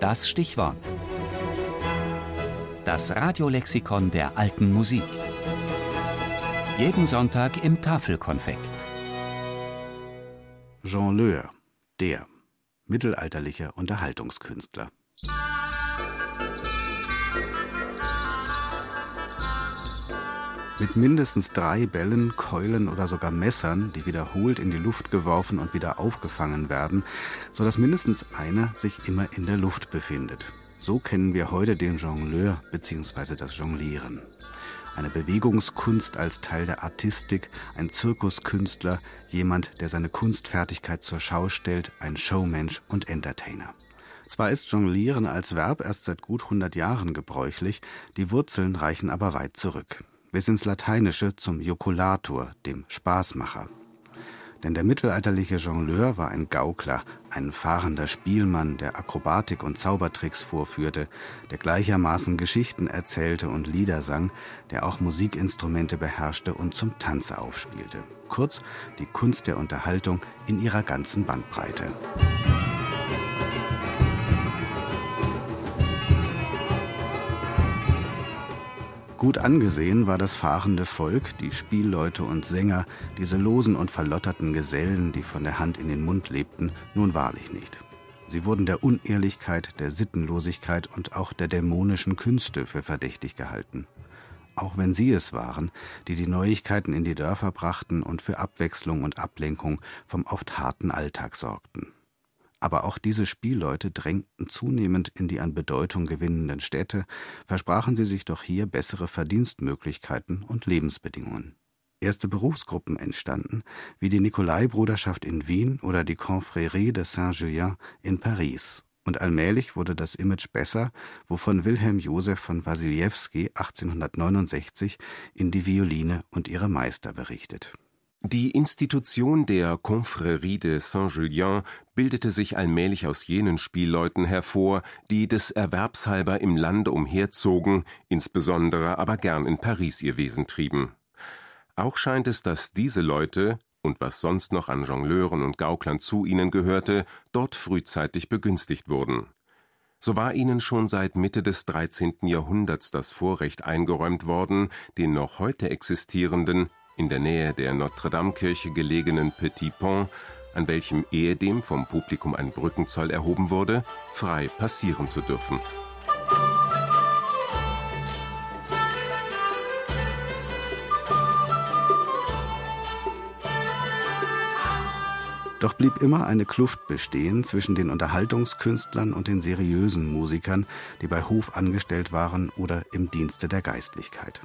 Das Stichwort. Das Radiolexikon der alten Musik. Jeden Sonntag im Tafelkonfekt. Jean Leur, der mittelalterliche Unterhaltungskünstler. Mit mindestens drei Bällen, Keulen oder sogar Messern, die wiederholt in die Luft geworfen und wieder aufgefangen werden, so dass mindestens einer sich immer in der Luft befindet. So kennen wir heute den Jongleur bzw. das Jonglieren. Eine Bewegungskunst als Teil der Artistik, ein Zirkuskünstler, jemand, der seine Kunstfertigkeit zur Schau stellt, ein Showmensch und Entertainer. Zwar ist Jonglieren als Verb erst seit gut 100 Jahren gebräuchlich, die Wurzeln reichen aber weit zurück bis ins Lateinische zum Jokulator, dem Spaßmacher. Denn der mittelalterliche Jongleur war ein Gaukler, ein fahrender Spielmann, der Akrobatik und Zaubertricks vorführte, der gleichermaßen Geschichten erzählte und Lieder sang, der auch Musikinstrumente beherrschte und zum Tanze aufspielte. Kurz die Kunst der Unterhaltung in ihrer ganzen Bandbreite. Gut angesehen war das fahrende Volk, die Spielleute und Sänger, diese losen und verlotterten Gesellen, die von der Hand in den Mund lebten, nun wahrlich nicht. Sie wurden der Unehrlichkeit, der Sittenlosigkeit und auch der dämonischen Künste für verdächtig gehalten. Auch wenn sie es waren, die die Neuigkeiten in die Dörfer brachten und für Abwechslung und Ablenkung vom oft harten Alltag sorgten. Aber auch diese Spielleute drängten zunehmend in die an Bedeutung gewinnenden Städte, versprachen sie sich doch hier bessere Verdienstmöglichkeiten und Lebensbedingungen. Erste Berufsgruppen entstanden, wie die Nikolaibruderschaft in Wien oder die Confrérie de Saint-Julien in Paris. Und allmählich wurde das Image besser, wovon Wilhelm Joseph von Wasiliewski 1869 in Die Violine und ihre Meister berichtet die Institution der Confrérie de Saint-Julien bildete sich allmählich aus jenen Spielleuten hervor, die des Erwerbs halber im Lande umherzogen, insbesondere aber gern in Paris ihr Wesen trieben. Auch scheint es, dass diese Leute und was sonst noch an Jongleuren und Gauklern zu ihnen gehörte, dort frühzeitig begünstigt wurden. So war ihnen schon seit Mitte des 13. Jahrhunderts das Vorrecht eingeräumt worden, den noch heute existierenden in der Nähe der Notre-Dame-Kirche gelegenen Petit Pont, an welchem ehedem vom Publikum ein Brückenzoll erhoben wurde, frei passieren zu dürfen. Doch blieb immer eine Kluft bestehen zwischen den Unterhaltungskünstlern und den seriösen Musikern, die bei Hof angestellt waren oder im Dienste der Geistlichkeit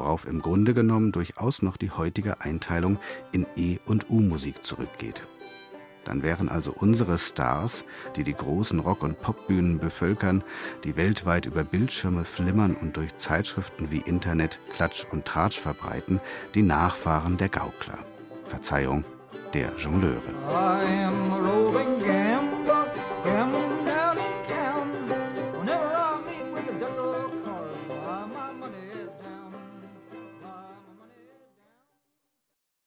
worauf im Grunde genommen durchaus noch die heutige Einteilung in E- und U-Musik zurückgeht. Dann wären also unsere Stars, die die großen Rock- und Popbühnen bevölkern, die weltweit über Bildschirme flimmern und durch Zeitschriften wie Internet Klatsch und Tratsch verbreiten, die Nachfahren der Gaukler. Verzeihung, der Jongleure.